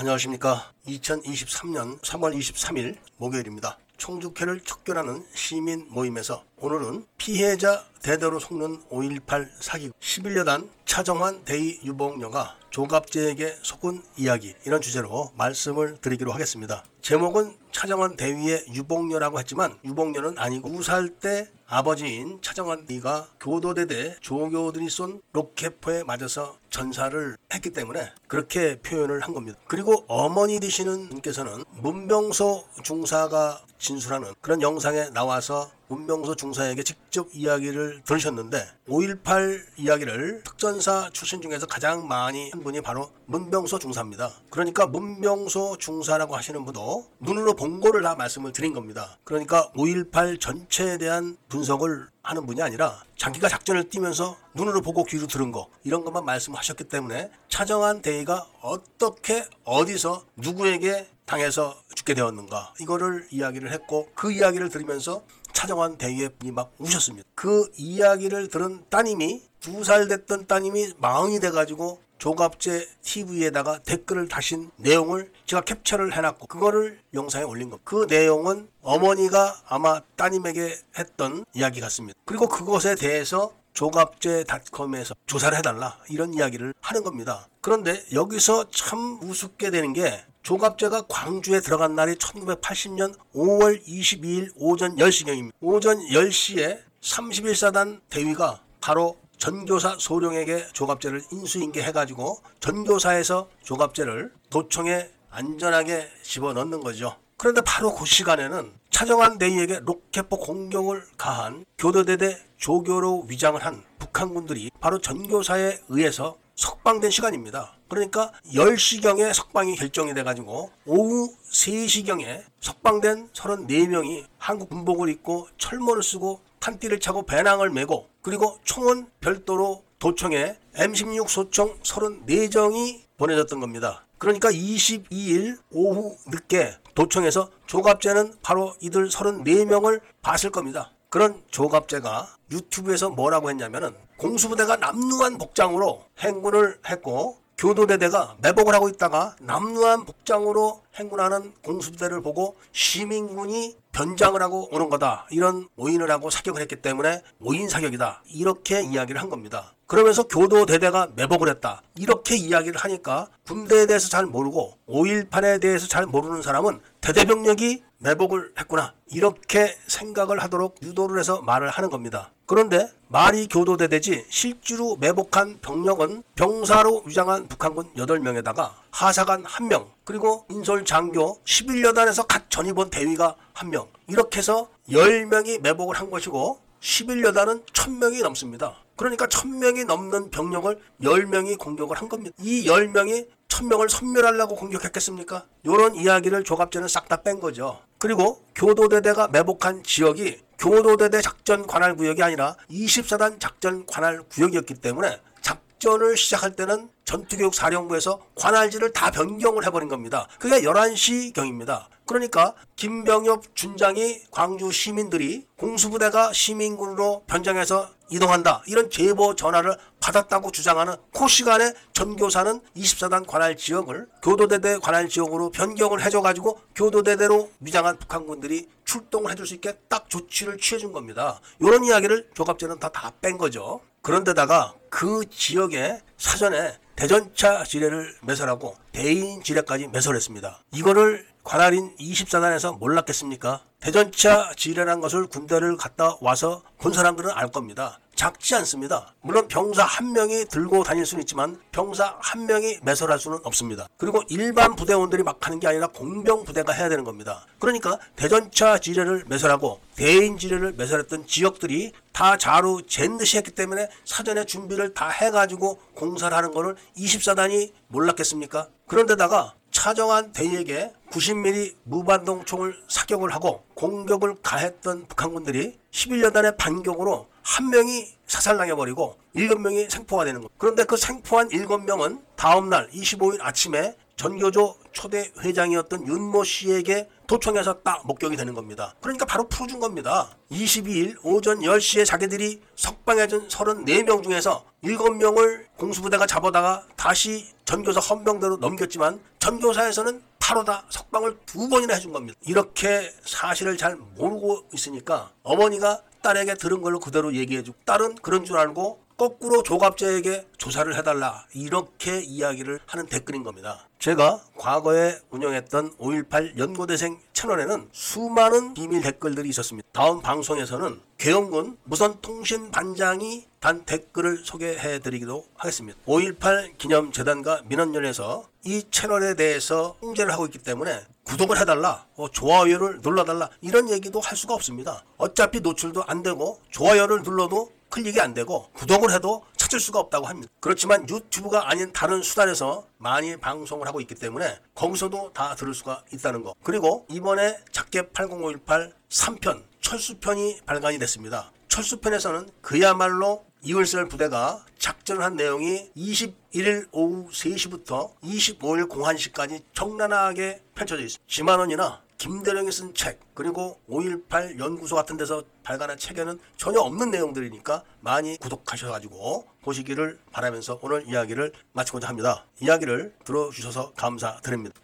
안녕하십니까. 2023년 3월 23일 목요일입니다. 총주회를 척결하는 시민 모임에서 오늘은 피해자 대대로 속는 5.18 사기 11여단 차정환 대의 유봉녀가 조갑제에게 속은 이야기 이런 주제로 말씀을 드리기로 하겠습니다. 제목은 차정환 대위의 유봉녀라고 했지만 유봉녀는 아니고 우살 때 아버지인 차정환 대위가 교도대대 조교들이 쏜 로켓포에 맞아서 전사를 했기 때문에 그렇게 표현을 한 겁니다. 그리고 어머니 되시는 분께서는 문병소 중사가 진술하는 그런 영상에 나와서 문명소 중사에게 직접 이야기를 들으셨는데 5.18 이야기를 특전사 출신 중에서 가장 많이 한 분이 바로 문병소 중사입니다. 그러니까 문병소 중사라고 하시는 분도 눈으로 본 거를 다 말씀을 드린 겁니다. 그러니까 5.18 전체에 대한 분석을 하는 분이 아니라 자기가 작전을 뛰면서 눈으로 보고 귀로 들은 거 이런 것만 말씀하셨기 때문에 차정한 대의가 어떻게 어디서 누구에게 당해서 죽게 되었는가 이거를 이야기를 했고 그 이야기를 들으면서 차정환 대위의 분이 막 우셨습니다. 그 이야기를 들은 따님이 두 살 됐던 따님이 마흔이 돼가지고 조갑제 TV에다가 댓글을 다신 내용을 제가 캡처를 해놨고 그거를 영상에 올린 겁니다. 그 내용은 어머니가 아마 따님에게 했던 이야기 같습니다. 그리고 그것에 대해서 조갑제닷컴에서 조사를 해달라 이런 이야기를 하는 겁니다. 그런데 여기서 참 우습게 되는 게 조갑제가 광주에 들어간 날이 1980년 5월 22일 오전 10시경입니다. 오전 10시에 31사단 대위가 바로 전교사 소령에게 조갑제를 인수인계해가지고 전교사에서 조갑제를 도청에 안전하게 집어넣는 거죠. 그런데 바로 그 시간에는 차정환 대위에게 로켓포 공격을 가한 교도대대 조교로 위장을 한 북한군들이 바로 전교사에 의해서 석방된 시간입니다. 그러니까 10시경에 석방이 결정이 돼가지고 오후 3시경에 석방된 34명이 한국 군복을 입고 철모를 쓰고 탄띠를 차고 배낭을 메고 그리고 총은 별도로 도청에 M16 소총 34정이 보내졌던 겁니다. 그러니까 22일 오후 늦게 도청에서 조갑제는 바로 이들 34명을 봤을 겁니다. 그런 조갑제가 유튜브에서 뭐라고 했냐면은 공수부대가 남루한 복장으로 행군을 했고 교도대대가 매복을 하고 있다가 남루한 복장으로 행군하는 공수부대를 보고 시민군이 변장을 하고 오는 거다. 이런 오인을 하고 사격을 했기 때문에 오인 사격이다. 이렇게 이야기를 한 겁니다. 그러면서 교도 대대가 매복을 했다. 이렇게 이야기를 하니까 군대에 대해서 잘 모르고 5.18에 대해서 잘 모르는 사람은 대대병력이 매복을 했구나. 이렇게 생각을 하도록 유도를 해서 말을 하는 겁니다. 그런데 말이 교도대대지 실제로 매복한 병력은 병사로 위장한 북한군 8명에다가 하사관 1명 그리고 인솔 장교 11여단에서 갓 전입원 대위가 1명 이렇게 해서 10명이 매복을 한 것이고 11여단은 1000명이 넘습니다. 그러니까 1000명이 넘는 병력을 10명이 공격을 한 겁니다. 이 10명이 1000명을 섬멸하려고 공격했겠습니까? 이런 이야기를 조갑제는 싹 다 뺀 거죠. 그리고 교도대대가 매복한 지역이 교도대대 작전 관할 구역이 아니라 24단 작전 관할 구역이었기 때문에 작전을 시작할 때는 전투교육 사령부에서 관할지를 다 변경을 해버린 겁니다. 그게 11시경입니다. 그러니까 김병엽 준장이 광주 시민들이 공수부대가 시민군으로 변장해서 이동한다. 이런 제보 전화를 받았다고 주장하는 그 시간에 전교사는 24단 관할 지역을 교도대대 관할 지역으로 변경을 해줘가지고 교도대대로 위장한 북한군들이 출동을 해줄 수 있게 딱 조치를 취해준 겁니다. 이런 이야기를 조갑제는 다 다 뺀 거죠. 그런데다가 그 지역에 사전에 대전차 지뢰를 매설하고 대인 지뢰까지 매설했습니다. 이거를 관할인 24단에서 몰랐겠습니까? 대전차 지뢰란 것을 군대를 갔다 와서 본 사람들은 알 겁니다. 작지 않습니다. 물론 병사 한 명이 들고 다닐 수는 있지만 병사 한 명이 매설할 수는 없습니다. 그리고 일반 부대원들이 막 하는 게 아니라 공병 부대가 해야 되는 겁니다. 그러니까 대전차 지뢰를 매설하고 대인 지뢰를 매설했던 지역들이 다 자루 잰 듯이 했기 때문에 사전에 준비를 다 해가지고 공사를 하는 거를 24단이 몰랐겠습니까? 그런데다가 차정한 대위에게 90mm 무반동 총을 사격을 하고 공격을 가했던 북한군들이 11여단의 반격으로 한 명이 사살당해버리고 7명이 생포가 되는 겁니다. 그런데 그 생포한 7명은 다음날 25일 아침에 전교조 초대 회장이었던 윤모 씨에게 도청에서 딱 목격이 되는 겁니다. 그러니까 바로 풀어준 겁니다. 22일 오전 10시에 자기들이 석방해준 34명 중에서 7명을 공수부대가 잡아다가 다시 전교사 헌병대로 넘겼지만 전교사에서는 바로 다 석방을 두 번이나 해준 겁니다. 이렇게 사실을 잘 모르고 있으니까 어머니가 딸에게 들은 걸로 그대로 얘기해주고 딸은 그런 줄 알고 거꾸로 조갑제에게 조사를 해달라 이렇게 이야기를 하는 댓글인 겁니다. 제가 과거에 운영했던 5.18 연고대생 채널에는 수많은 비밀 댓글들이 있었습니다. 다음 방송에서는 계엄군 무선통신반장이 단 댓글을 소개해드리기도 하겠습니다. 5.18 기념재단과 민원연에서 이 채널에 대해서 통제를 하고 있기 때문에 구독을 해달라, 어, 좋아요를 눌러달라 이런 얘기도 할 수가 없습니다. 어차피 노출도 안 되고 좋아요를 눌러도 클릭이 안 되고 구독을 해도 찾을 수가 없다고 합니다. 그렇지만 유튜브가 아닌 다른 수단에서 많이 방송을 하고 있기 때문에 거기서도 다 들을 수가 있다는 거. 그리고 이번에 작게 80518 3편 철수편이 발간이 됐습니다. 철수편에서는 그야말로 이월설 부대가 작전을 한 내용이 21일 오후 3시부터 25일 공한시까지 적나라하게 펼쳐져 있습니다. 지만원이나 김대령이 쓴 책 그리고 5.18 연구소 같은 데서 발간한 책에는 전혀 없는 내용들이니까 많이 구독하셔가지고 보시기를 바라면서 오늘 이야기를 마치고자 합니다. 이야기를 들어주셔서 감사드립니다.